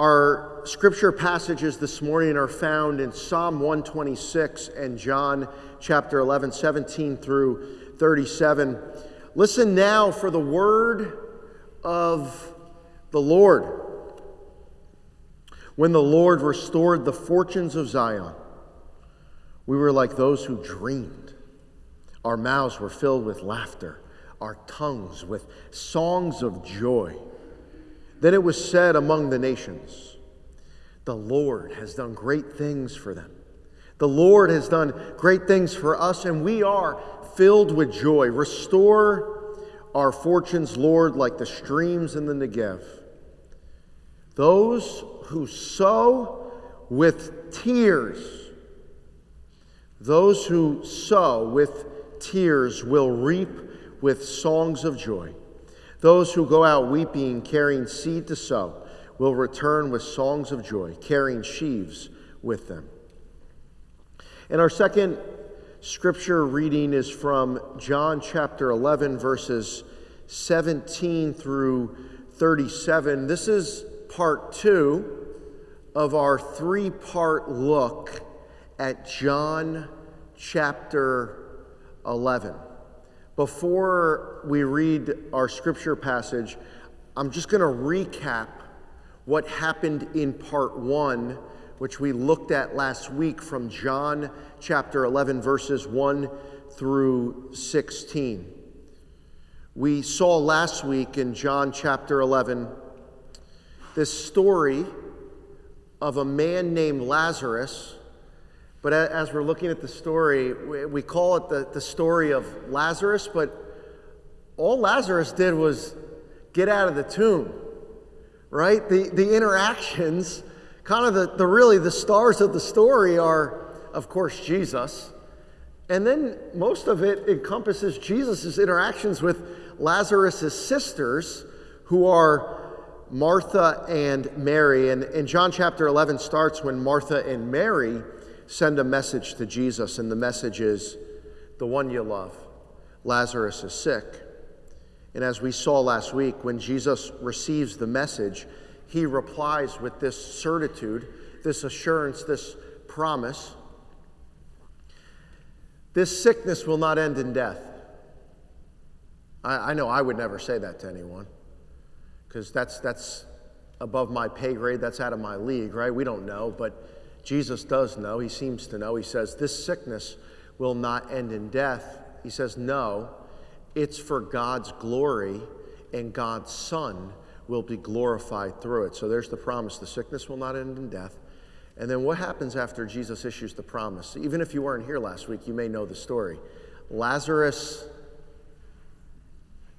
Our scripture passages this morning are found in Psalm 126 and John chapter 11, 17 through 37. Listen now for the word of the Lord. When the Lord restored the fortunes of Zion, we were like those who dreamed. Our mouths were filled with laughter, our tongues with songs of joy. Then it was said among the nations, The Lord has done great things for them. The Lord has done great things for us, and we are filled with joy. Restore our fortunes, Lord, like the streams in the Negev. Those who sow with tears, those who sow with tears will reap with songs of joy. Those who go out weeping, carrying seed to sow, will return with songs of joy, carrying sheaves with them. And our second scripture reading is from John chapter 11, verses 17 through 37. This is part two of our three part look at John chapter 11. Before we read our scripture passage, I'm just going to recap what happened in part one, which we looked at last week from John chapter 11, verses 1 through 16. We saw last week in John chapter 11 this story of a man named Lazarus but as we're looking at the story, we call it the, the story of Lazarus, but all Lazarus did was get out of the tomb, right? The, the interactions, kind of the, the really the stars of the story are, of course, Jesus. And then most of it encompasses Jesus' interactions with Lazarus' sisters, who are Martha and Mary. And, and John chapter 11 starts when Martha and Mary send a message to Jesus, and the message is the one you love. Lazarus is sick. And as we saw last week, when Jesus receives the message, he replies with this certitude, this assurance, this promise this sickness will not end in death. I, I know I would never say that to anyone because that's, that's above my pay grade, that's out of my league, right? We don't know, but Jesus does know, he seems to know. He says, This sickness will not end in death. He says, No, it's for God's glory, and God's Son will be glorified through it. So there's the promise the sickness will not end in death. And then what happens after Jesus issues the promise? Even if you weren't here last week, you may know the story. Lazarus,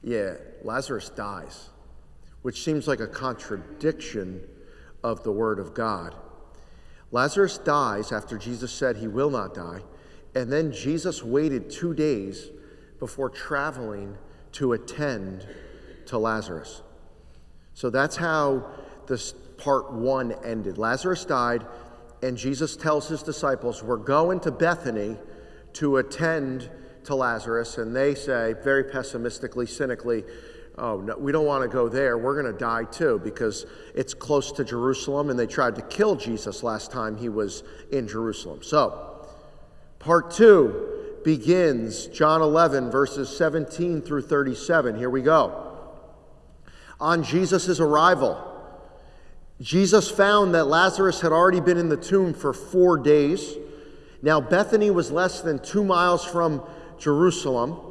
yeah, Lazarus dies, which seems like a contradiction of the Word of God. Lazarus dies after Jesus said he will not die, and then Jesus waited two days before traveling to attend to Lazarus. So that's how this part one ended. Lazarus died, and Jesus tells his disciples, We're going to Bethany to attend to Lazarus. And they say, very pessimistically, cynically, oh, no, we don't want to go there. We're going to die too because it's close to Jerusalem and they tried to kill Jesus last time he was in Jerusalem. So, part two begins John 11, verses 17 through 37. Here we go. On Jesus' arrival, Jesus found that Lazarus had already been in the tomb for four days. Now, Bethany was less than two miles from Jerusalem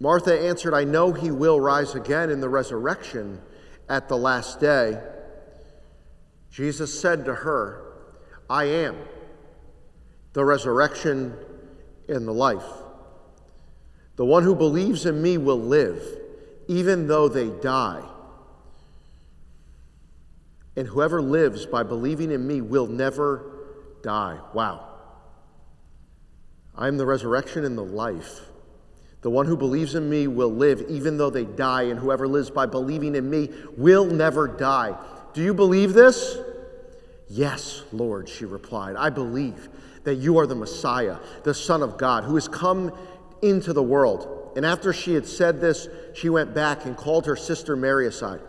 Martha answered, I know he will rise again in the resurrection at the last day. Jesus said to her, I am the resurrection and the life. The one who believes in me will live, even though they die. and whoever lives by believing in me will never die. Wow. I am the resurrection and the life. The one who believes in me will live even though they die, and whoever lives by believing in me will never die. Do you believe this? Yes, Lord, she replied. I believe that you are the Messiah, the Son of God, who has come into the world. And after she had said this, she went back and called her sister Mary aside.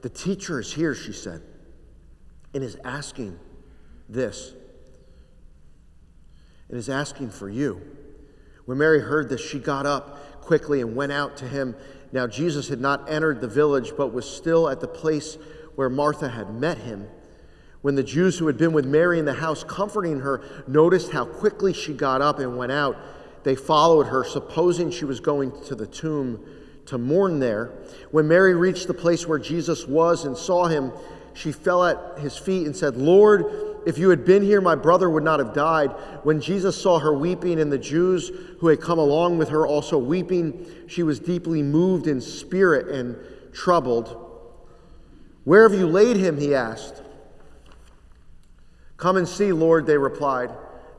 The teacher is here, she said, and is asking this, and is asking for you. When Mary heard this, she got up quickly and went out to him. Now, Jesus had not entered the village, but was still at the place where Martha had met him. When the Jews who had been with Mary in the house comforting her noticed how quickly she got up and went out, they followed her, supposing she was going to the tomb to mourn there. When Mary reached the place where Jesus was and saw him, she fell at his feet and said, Lord, if you had been here, my brother would not have died. When Jesus saw her weeping and the Jews who had come along with her also weeping, she was deeply moved in spirit and troubled. Where have you laid him? He asked. Come and see, Lord, they replied.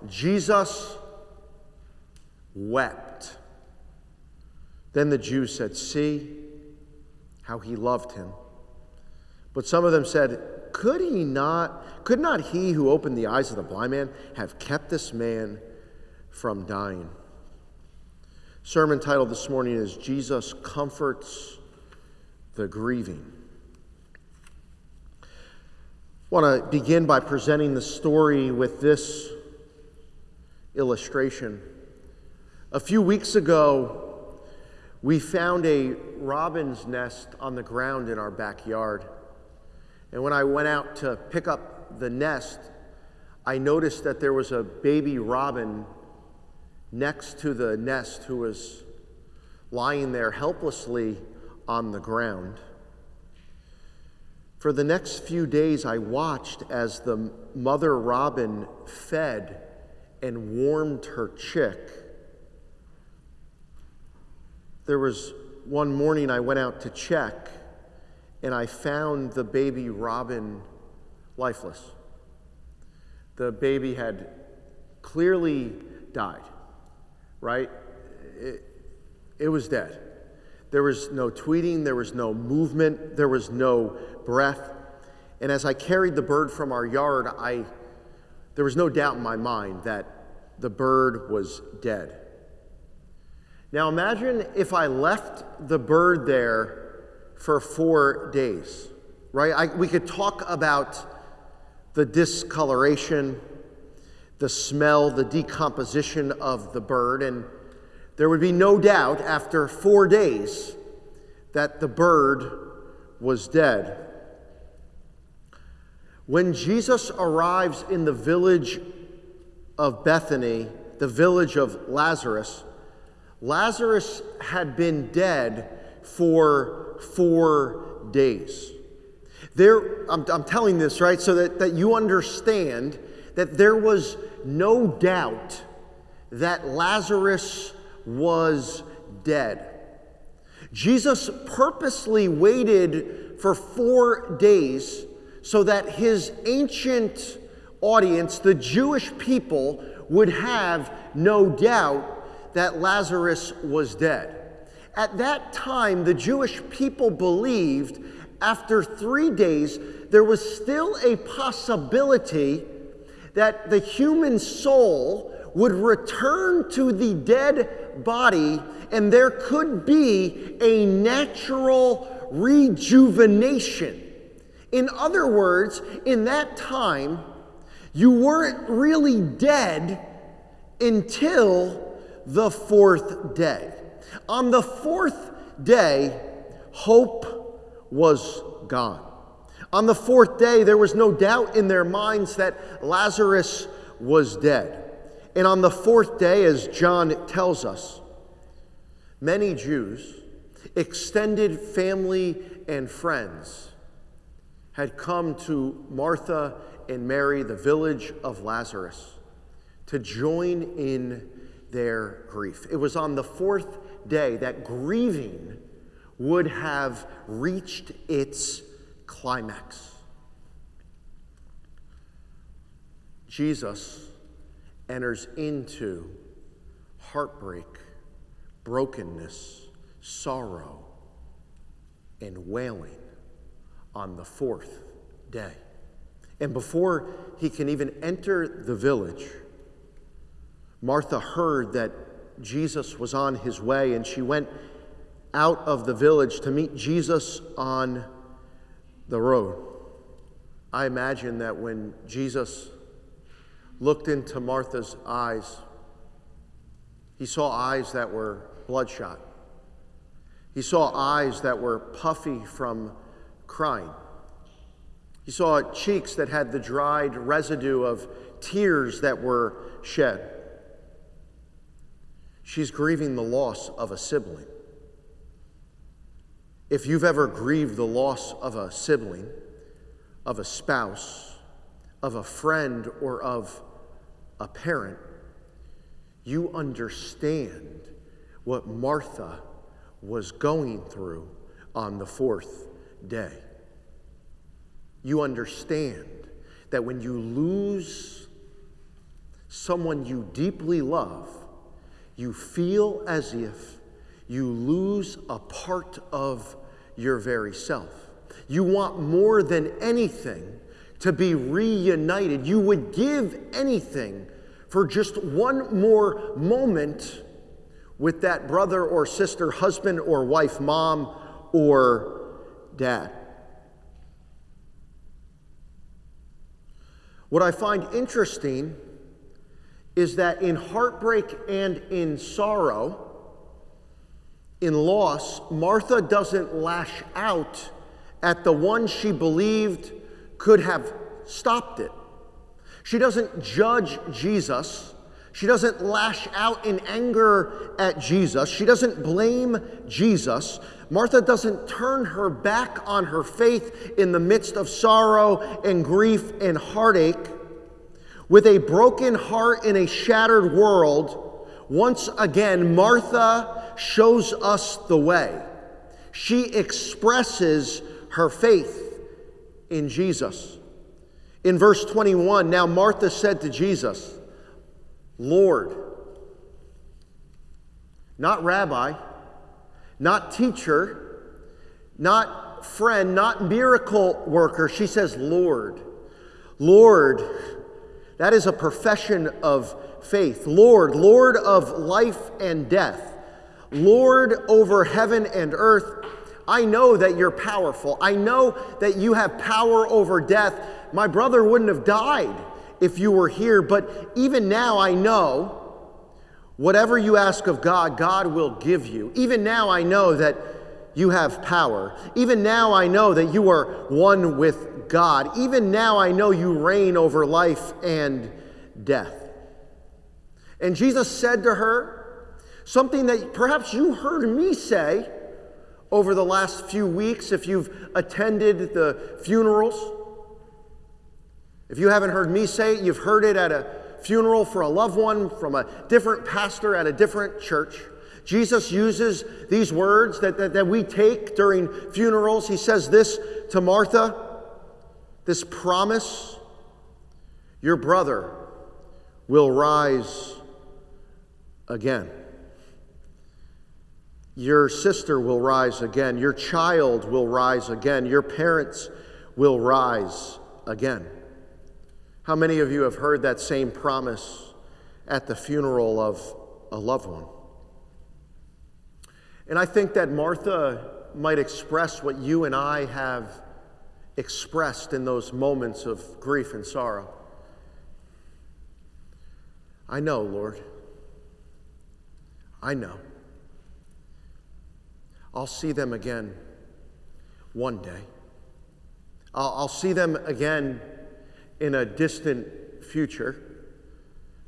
Jesus wept. Then the Jews said, See how he loved him. But some of them said, Could he not, could not he who opened the eyes of the blind man have kept this man from dying? Sermon title this morning is Jesus Comforts the Grieving. I want to begin by presenting the story with this illustration. A few weeks ago, we found a robin's nest on the ground in our backyard. And when I went out to pick up the nest, I noticed that there was a baby robin next to the nest who was lying there helplessly on the ground. For the next few days, I watched as the mother robin fed and warmed her chick. There was one morning I went out to check and I found the baby robin lifeless. The baby had clearly died, right? It, it was dead. There was no tweeting, there was no movement, there was no breath. And as I carried the bird from our yard, I, there was no doubt in my mind that the bird was dead. Now imagine if I left the bird there for four days, right? I, we could talk about the discoloration, the smell, the decomposition of the bird, and there would be no doubt after four days that the bird was dead. When Jesus arrives in the village of Bethany, the village of Lazarus, Lazarus had been dead for four days. There, I'm, I'm telling this, right, so that, that you understand that there was no doubt that Lazarus was dead. Jesus purposely waited for four days so that his ancient audience, the Jewish people, would have no doubt that Lazarus was dead. At that time, the Jewish people believed after three days, there was still a possibility that the human soul would return to the dead body and there could be a natural rejuvenation. In other words, in that time, you weren't really dead until the fourth day. On the fourth day, hope was gone. On the fourth day, there was no doubt in their minds that Lazarus was dead. And on the fourth day, as John tells us, many Jews, extended family and friends, had come to Martha and Mary, the village of Lazarus, to join in their grief. It was on the fourth day that grieving would have reached its climax. Jesus enters into heartbreak, brokenness, sorrow, and wailing on the fourth day. And before he can even enter the village, Martha heard that Jesus was on his way, and she went out of the village to meet Jesus on the road. I imagine that when Jesus looked into Martha's eyes, he saw eyes that were bloodshot. He saw eyes that were puffy from crying. He saw cheeks that had the dried residue of tears that were shed. She's grieving the loss of a sibling. If you've ever grieved the loss of a sibling, of a spouse, of a friend, or of a parent, you understand what Martha was going through on the fourth day. You understand that when you lose someone you deeply love, you feel as if you lose a part of your very self. You want more than anything to be reunited. You would give anything for just one more moment with that brother or sister, husband or wife, mom or dad. What I find interesting is that in heartbreak and in sorrow, in loss, Martha doesn't lash out at the one she believed could have stopped it. She doesn't judge Jesus. She doesn't lash out in anger at Jesus. She doesn't blame Jesus. Martha doesn't turn her back on her faith in the midst of sorrow and grief and heartache. With a broken heart in a shattered world, once again, Martha shows us the way. She expresses her faith in Jesus. In verse 21, now Martha said to Jesus, Lord, not rabbi, not teacher, not friend, not miracle worker. She says, Lord. Lord, that is a profession of faith. Lord, Lord of life and death, Lord over heaven and earth. I know that you're powerful. I know that you have power over death. My brother wouldn't have died if you were here, but even now I know whatever you ask of God, God will give you. Even now I know that you have power. Even now I know that you are one with God. Even now I know you reign over life and death. And Jesus said to her something that perhaps you heard me say over the last few weeks if you've attended the funerals. If you haven't heard me say it, you've heard it at a funeral for a loved one from a different pastor at a different church. Jesus uses these words that, that, that we take during funerals. He says this to Martha this promise your brother will rise again. Your sister will rise again. Your child will rise again. Your parents will rise again. How many of you have heard that same promise at the funeral of a loved one? And I think that Martha might express what you and I have expressed in those moments of grief and sorrow. I know, Lord. I know. I'll see them again one day. I'll, I'll see them again in a distant future.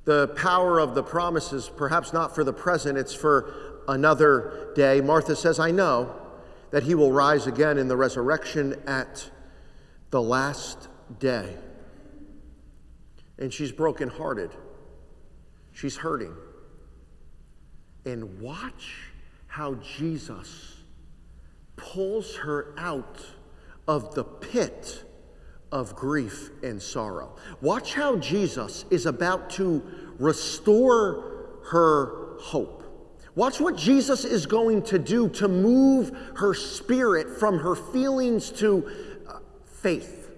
The power of the promises, perhaps not for the present, it's for another day. Martha says, I know that he will rise again in the resurrection at the last day. And she's brokenhearted. She's hurting. And watch how Jesus pulls her out of the pit of grief and sorrow. Watch how Jesus is about to restore her hope. Watch what Jesus is going to do to move her spirit from her feelings to faith.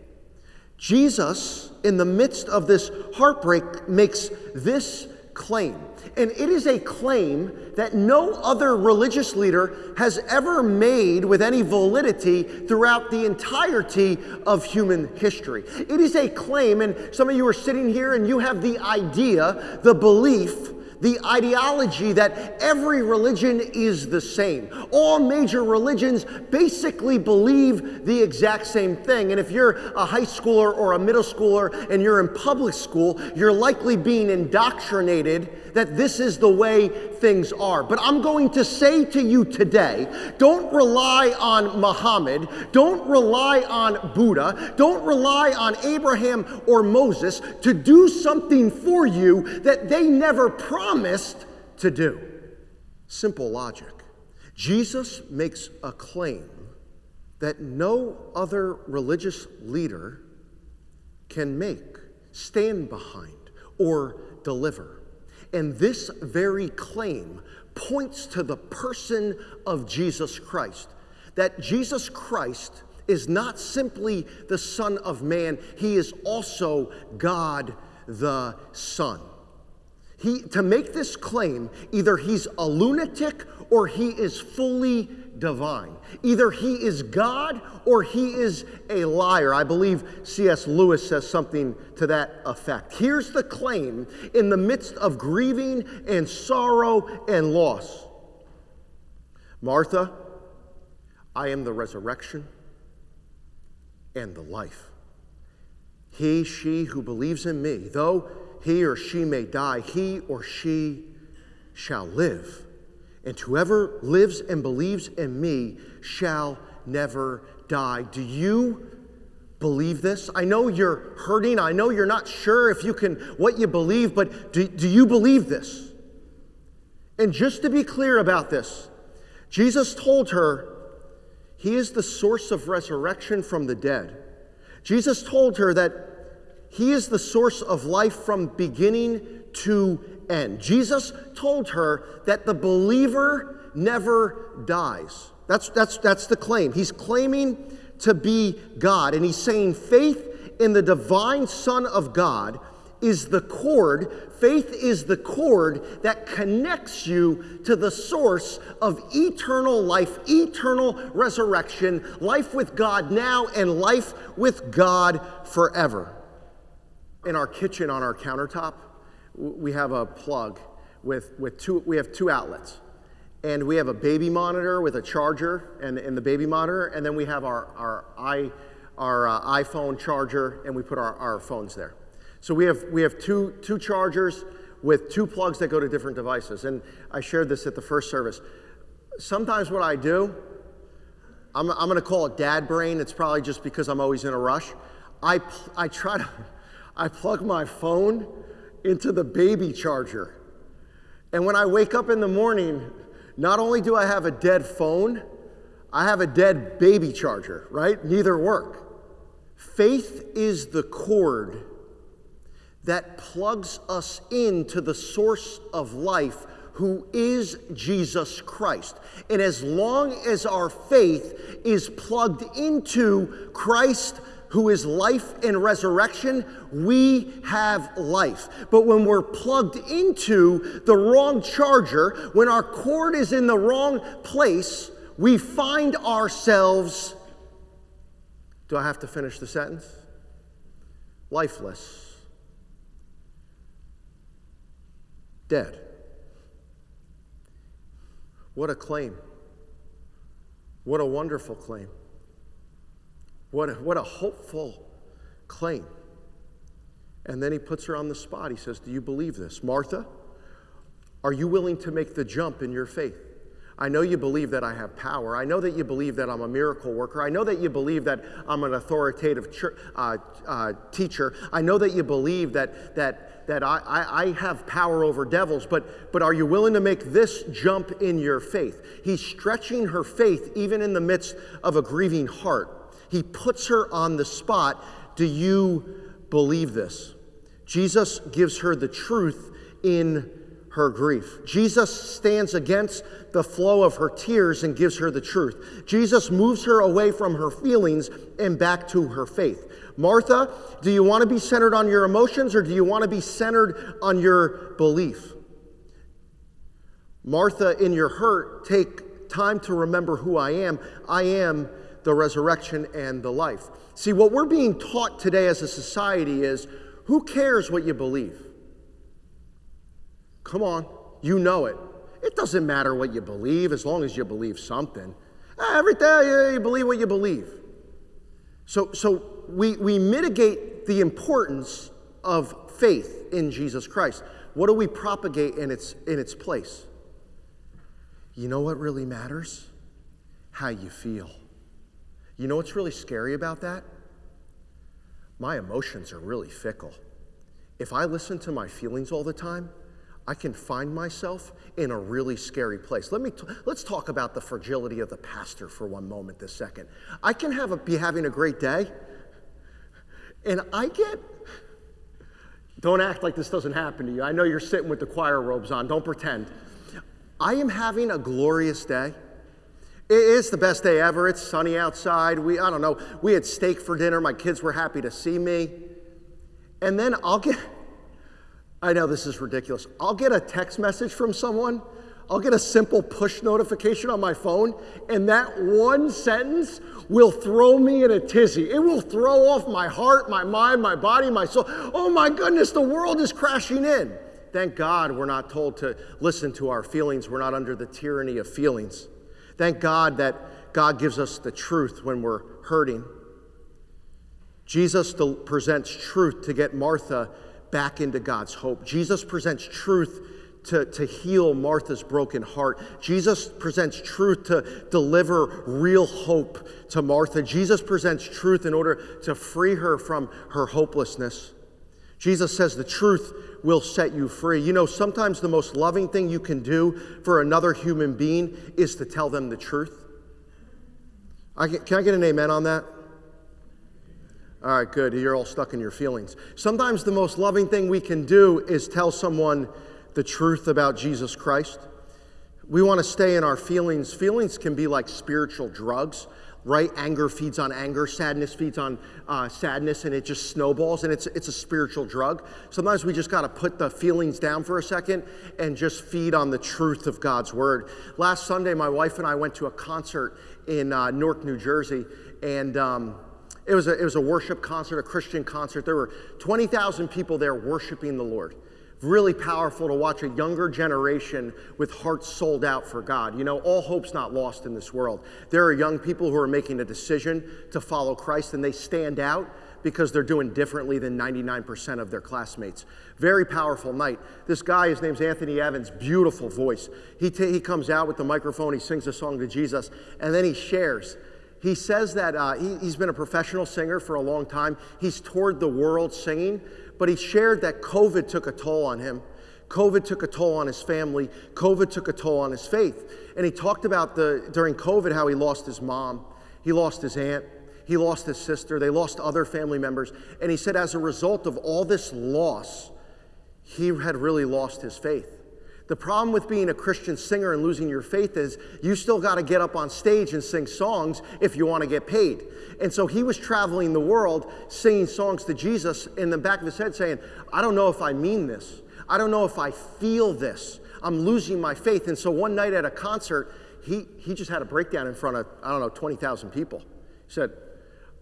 Jesus, in the midst of this heartbreak, makes this claim. And it is a claim that no other religious leader has ever made with any validity throughout the entirety of human history. It is a claim, and some of you are sitting here and you have the idea, the belief, the ideology that every religion is the same. All major religions basically believe the exact same thing. And if you're a high schooler or a middle schooler and you're in public school, you're likely being indoctrinated that this is the way things are. But I'm going to say to you today don't rely on Muhammad, don't rely on Buddha, don't rely on Abraham or Moses to do something for you that they never promised to do. Simple logic. Jesus makes a claim that no other religious leader can make, stand behind, or deliver. And this very claim points to the person of Jesus Christ. That Jesus Christ is not simply the Son of Man, he is also God the Son. He, to make this claim, either he's a lunatic or he is fully divine. Either he is God or he is a liar. I believe C.S. Lewis says something to that effect. Here's the claim in the midst of grieving and sorrow and loss Martha, I am the resurrection and the life. He, she who believes in me, though he or she may die, he or she shall live. And whoever lives and believes in me shall never die. Do you believe this? I know you're hurting. I know you're not sure if you can what you believe, but do, do you believe this? And just to be clear about this, Jesus told her, He is the source of resurrection from the dead. Jesus told her that He is the source of life from beginning to end. Jesus told her that the believer never dies. That's, that's, that's the claim. He's claiming to be God, and he's saying faith in the divine Son of God is the cord, faith is the cord that connects you to the source of eternal life, eternal resurrection, life with God now, and life with God forever. In our kitchen on our countertop, we have a plug with, with two, we have two outlets. And we have a baby monitor with a charger and, and the baby monitor, and then we have our, our, i, our uh, iPhone charger, and we put our, our phones there. So we have, we have two, two chargers with two plugs that go to different devices. And I shared this at the first service. Sometimes what I do, I'm, I'm going to call it dad brain. It's probably just because I'm always in a rush. I, I try to, I plug my phone into the baby charger. And when I wake up in the morning, not only do I have a dead phone, I have a dead baby charger, right? Neither work. Faith is the cord that plugs us into the source of life, who is Jesus Christ. And as long as our faith is plugged into Christ, who is life and resurrection, we have life. But when we're plugged into the wrong charger, when our cord is in the wrong place, we find ourselves. Do I have to finish the sentence? Lifeless. Dead. What a claim. What a wonderful claim. What a, what a hopeful claim. And then he puts her on the spot. He says, Do you believe this? Martha, are you willing to make the jump in your faith? I know you believe that I have power. I know that you believe that I'm a miracle worker. I know that you believe that I'm an authoritative uh, uh, teacher. I know that you believe that, that, that I, I, I have power over devils, but, but are you willing to make this jump in your faith? He's stretching her faith even in the midst of a grieving heart. He puts her on the spot Do you believe this? Jesus gives her the truth in her grief. Jesus stands against the flow of her tears and gives her the truth. Jesus moves her away from her feelings and back to her faith. Martha, do you want to be centered on your emotions or do you want to be centered on your belief? Martha, in your hurt, take time to remember who I am. I am the resurrection and the life. See, what we're being taught today as a society is who cares what you believe? Come on, you know it. It doesn't matter what you believe as long as you believe something. Ah, every day you believe what you believe. So, so we, we mitigate the importance of faith in Jesus Christ. What do we propagate in its, in its place? You know what really matters? How you feel. You know what's really scary about that? My emotions are really fickle. If I listen to my feelings all the time, I can find myself in a really scary place. Let me t- let's talk about the fragility of the pastor for one moment this second. I can have a, be having a great day and I get Don't act like this doesn't happen to you. I know you're sitting with the choir robes on. Don't pretend. I am having a glorious day. It is the best day ever. It's sunny outside. We I don't know. We had steak for dinner. My kids were happy to see me. And then I'll get I know this is ridiculous. I'll get a text message from someone, I'll get a simple push notification on my phone, and that one sentence will throw me in a tizzy. It will throw off my heart, my mind, my body, my soul. Oh my goodness, the world is crashing in. Thank God we're not told to listen to our feelings. We're not under the tyranny of feelings. Thank God that God gives us the truth when we're hurting. Jesus presents truth to get Martha back into God's hope. Jesus presents truth to, to heal Martha's broken heart. Jesus presents truth to deliver real hope to Martha. Jesus presents truth in order to free her from her hopelessness. Jesus says the truth will set you free. You know, sometimes the most loving thing you can do for another human being is to tell them the truth. I, can I get an amen on that? All right, good. You're all stuck in your feelings. Sometimes the most loving thing we can do is tell someone the truth about Jesus Christ. We want to stay in our feelings. Feelings can be like spiritual drugs, right? Anger feeds on anger, sadness feeds on uh, sadness, and it just snowballs, and it's, it's a spiritual drug. Sometimes we just got to put the feelings down for a second and just feed on the truth of God's word. Last Sunday, my wife and I went to a concert in uh, Newark, New Jersey, and um, it was, a, it was a worship concert, a Christian concert. There were 20,000 people there worshiping the Lord. Really powerful to watch a younger generation with hearts sold out for God. You know, all hope's not lost in this world. There are young people who are making a decision to follow Christ and they stand out because they're doing differently than 99% of their classmates. Very powerful night. This guy, his name's Anthony Evans, beautiful voice. He, t- he comes out with the microphone, he sings a song to Jesus, and then he shares he says that uh, he, he's been a professional singer for a long time. He's toured the world singing, but he shared that COVID took a toll on him. COVID took a toll on his family. COVID took a toll on his faith. And he talked about the during COVID how he lost his mom, he lost his aunt, he lost his sister, they lost other family members. And he said, as a result of all this loss, he had really lost his faith. The problem with being a Christian singer and losing your faith is you still got to get up on stage and sing songs if you want to get paid. And so he was traveling the world singing songs to Jesus in the back of his head saying, I don't know if I mean this. I don't know if I feel this. I'm losing my faith. And so one night at a concert, he, he just had a breakdown in front of, I don't know, 20,000 people. He said,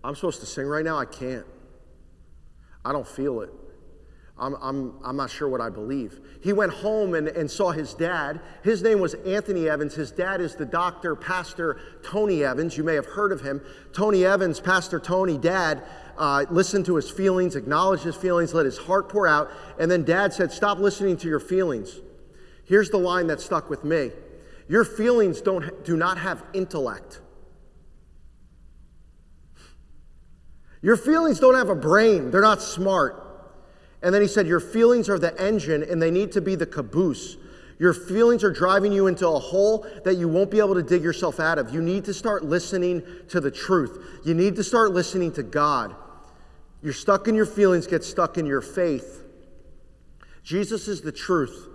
I'm supposed to sing right now. I can't. I don't feel it. I'm, I'm, I'm not sure what I believe. He went home and, and saw his dad. His name was Anthony Evans. His dad is the doctor, Pastor Tony Evans. You may have heard of him. Tony Evans, Pastor Tony, dad, uh, listened to his feelings, acknowledged his feelings, let his heart pour out. And then dad said, Stop listening to your feelings. Here's the line that stuck with me Your feelings don't, do not have intellect. Your feelings don't have a brain, they're not smart. And then he said, Your feelings are the engine and they need to be the caboose. Your feelings are driving you into a hole that you won't be able to dig yourself out of. You need to start listening to the truth. You need to start listening to God. You're stuck in your feelings, get stuck in your faith. Jesus is the truth.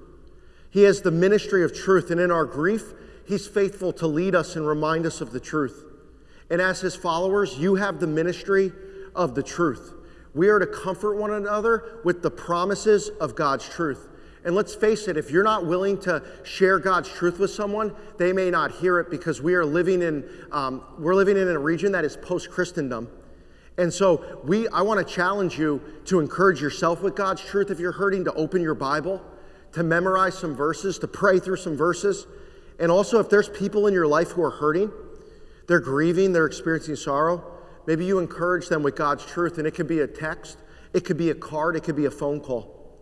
He has the ministry of truth, and in our grief, He's faithful to lead us and remind us of the truth. And as His followers, you have the ministry of the truth. We are to comfort one another with the promises of God's truth. And let's face it, if you're not willing to share God's truth with someone, they may not hear it because we are living in, um, we're living in a region that is post Christendom. And so we, I want to challenge you to encourage yourself with God's truth if you're hurting, to open your Bible, to memorize some verses, to pray through some verses. And also, if there's people in your life who are hurting, they're grieving, they're experiencing sorrow, maybe you encourage them with God's truth. And it could be a text, it could be a card, it could be a phone call.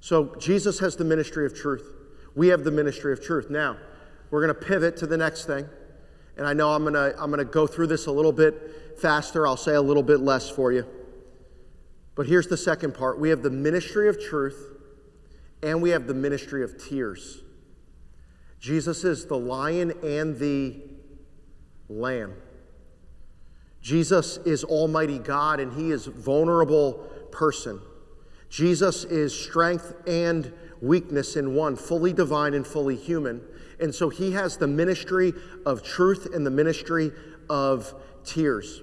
So Jesus has the ministry of truth. We have the ministry of truth. Now, we're going to pivot to the next thing. And I know I'm going to I'm going to go through this a little bit faster. I'll say a little bit less for you. But here's the second part. We have the ministry of truth and we have the ministry of tears. Jesus is the lion and the lamb. Jesus is almighty God and he is vulnerable person. Jesus is strength and weakness in one, fully divine and fully human. And so he has the ministry of truth and the ministry of tears.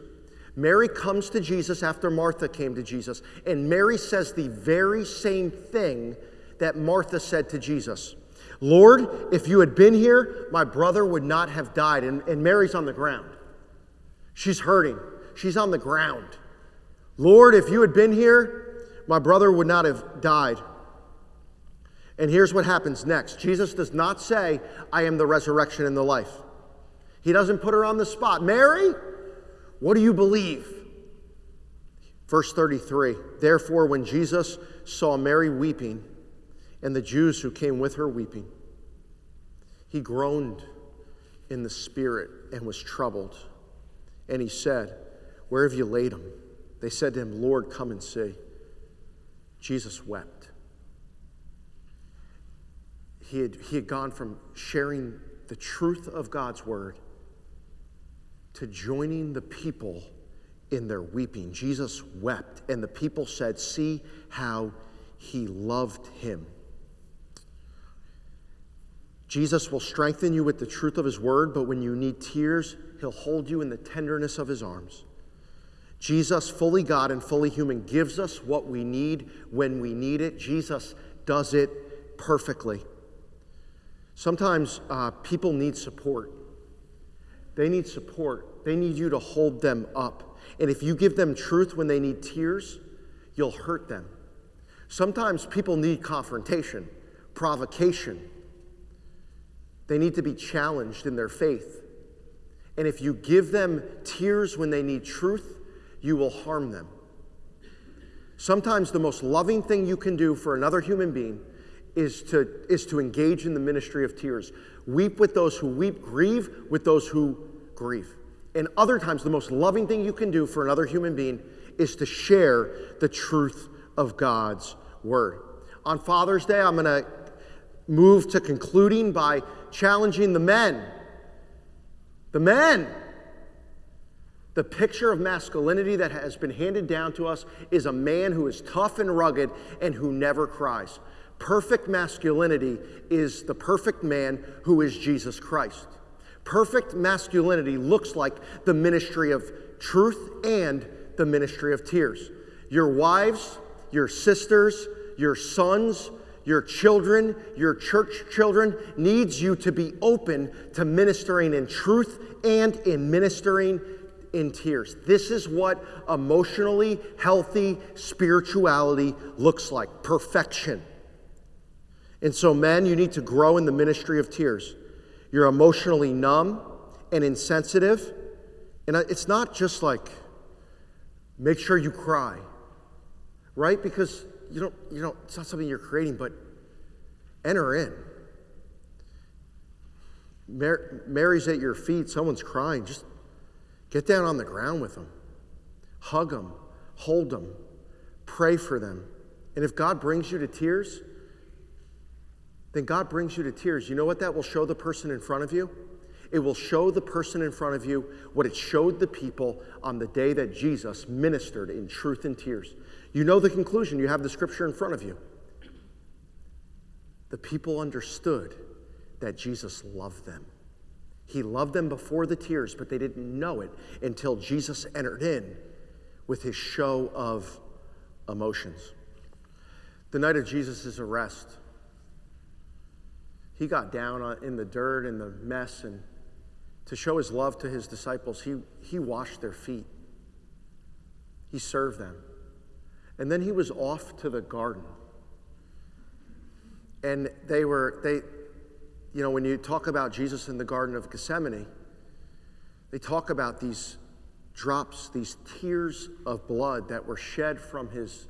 Mary comes to Jesus after Martha came to Jesus, and Mary says the very same thing that Martha said to Jesus Lord, if you had been here, my brother would not have died. And, and Mary's on the ground. She's hurting, she's on the ground. Lord, if you had been here, my brother would not have died. And here's what happens next Jesus does not say, I am the resurrection and the life. He doesn't put her on the spot. Mary, what do you believe? Verse 33 Therefore, when Jesus saw Mary weeping and the Jews who came with her weeping, he groaned in the spirit and was troubled. And he said, Where have you laid him? They said to him, Lord, come and see. Jesus wept. He had, he had gone from sharing the truth of God's word to joining the people in their weeping. Jesus wept, and the people said, See how he loved him. Jesus will strengthen you with the truth of his word, but when you need tears, he'll hold you in the tenderness of his arms. Jesus, fully God and fully human, gives us what we need when we need it. Jesus does it perfectly. Sometimes uh, people need support. They need support. They need you to hold them up. And if you give them truth when they need tears, you'll hurt them. Sometimes people need confrontation, provocation. They need to be challenged in their faith. And if you give them tears when they need truth, you will harm them. Sometimes the most loving thing you can do for another human being is to, is to engage in the ministry of tears. Weep with those who weep, grieve with those who grieve. And other times, the most loving thing you can do for another human being is to share the truth of God's word. On Father's Day, I'm going to move to concluding by challenging the men. The men. The picture of masculinity that has been handed down to us is a man who is tough and rugged and who never cries. Perfect masculinity is the perfect man who is Jesus Christ. Perfect masculinity looks like the ministry of truth and the ministry of tears. Your wives, your sisters, your sons, your children, your church children needs you to be open to ministering in truth and in ministering in tears. This is what emotionally healthy spirituality looks like perfection. And so, men, you need to grow in the ministry of tears. You're emotionally numb and insensitive. And it's not just like, make sure you cry, right? Because you don't, you know, it's not something you're creating, but enter in. Mary's at your feet, someone's crying. Just Get down on the ground with them, hug them, hold them, pray for them. And if God brings you to tears, then God brings you to tears. You know what that will show the person in front of you? It will show the person in front of you what it showed the people on the day that Jesus ministered in truth and tears. You know the conclusion, you have the scripture in front of you. The people understood that Jesus loved them. He loved them before the tears, but they didn't know it until Jesus entered in with his show of emotions. The night of Jesus' arrest, he got down in the dirt and the mess, and to show his love to his disciples, he, he washed their feet. He served them. And then he was off to the garden. And they were, they, you know, when you talk about Jesus in the Garden of Gethsemane, they talk about these drops, these tears of blood that were shed from his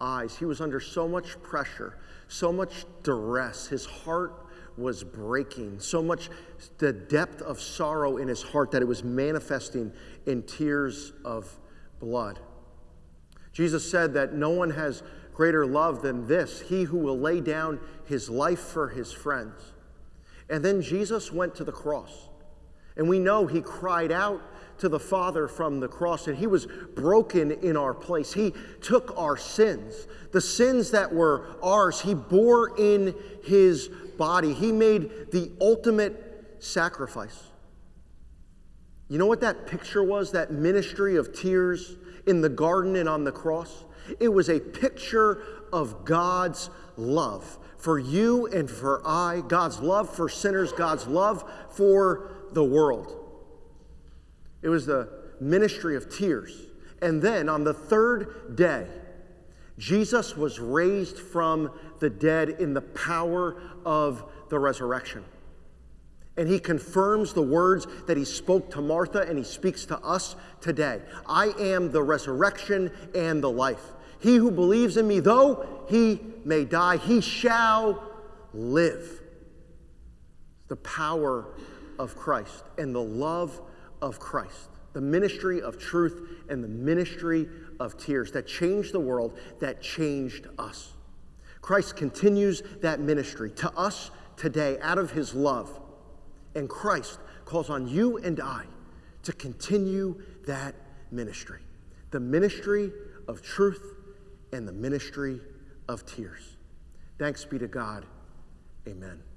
eyes. He was under so much pressure, so much duress. His heart was breaking, so much the depth of sorrow in his heart that it was manifesting in tears of blood. Jesus said that no one has greater love than this he who will lay down his life for his friends. And then Jesus went to the cross. And we know he cried out to the Father from the cross, and He was broken in our place. He took our sins, the sins that were ours, He bore in His body. He made the ultimate sacrifice. You know what that picture was, that ministry of tears in the garden and on the cross? It was a picture of God's love for you and for I, God's love for sinners, God's love for the world. It was the ministry of tears. And then on the third day, Jesus was raised from the dead in the power of the resurrection. And he confirms the words that he spoke to Martha and he speaks to us today. I am the resurrection and the life. He who believes in me, though he may die, he shall live. The power of Christ and the love of Christ, the ministry of truth and the ministry of tears that changed the world, that changed us. Christ continues that ministry to us today out of his love. And Christ calls on you and I to continue that ministry the ministry of truth and the ministry of tears. Thanks be to God. Amen.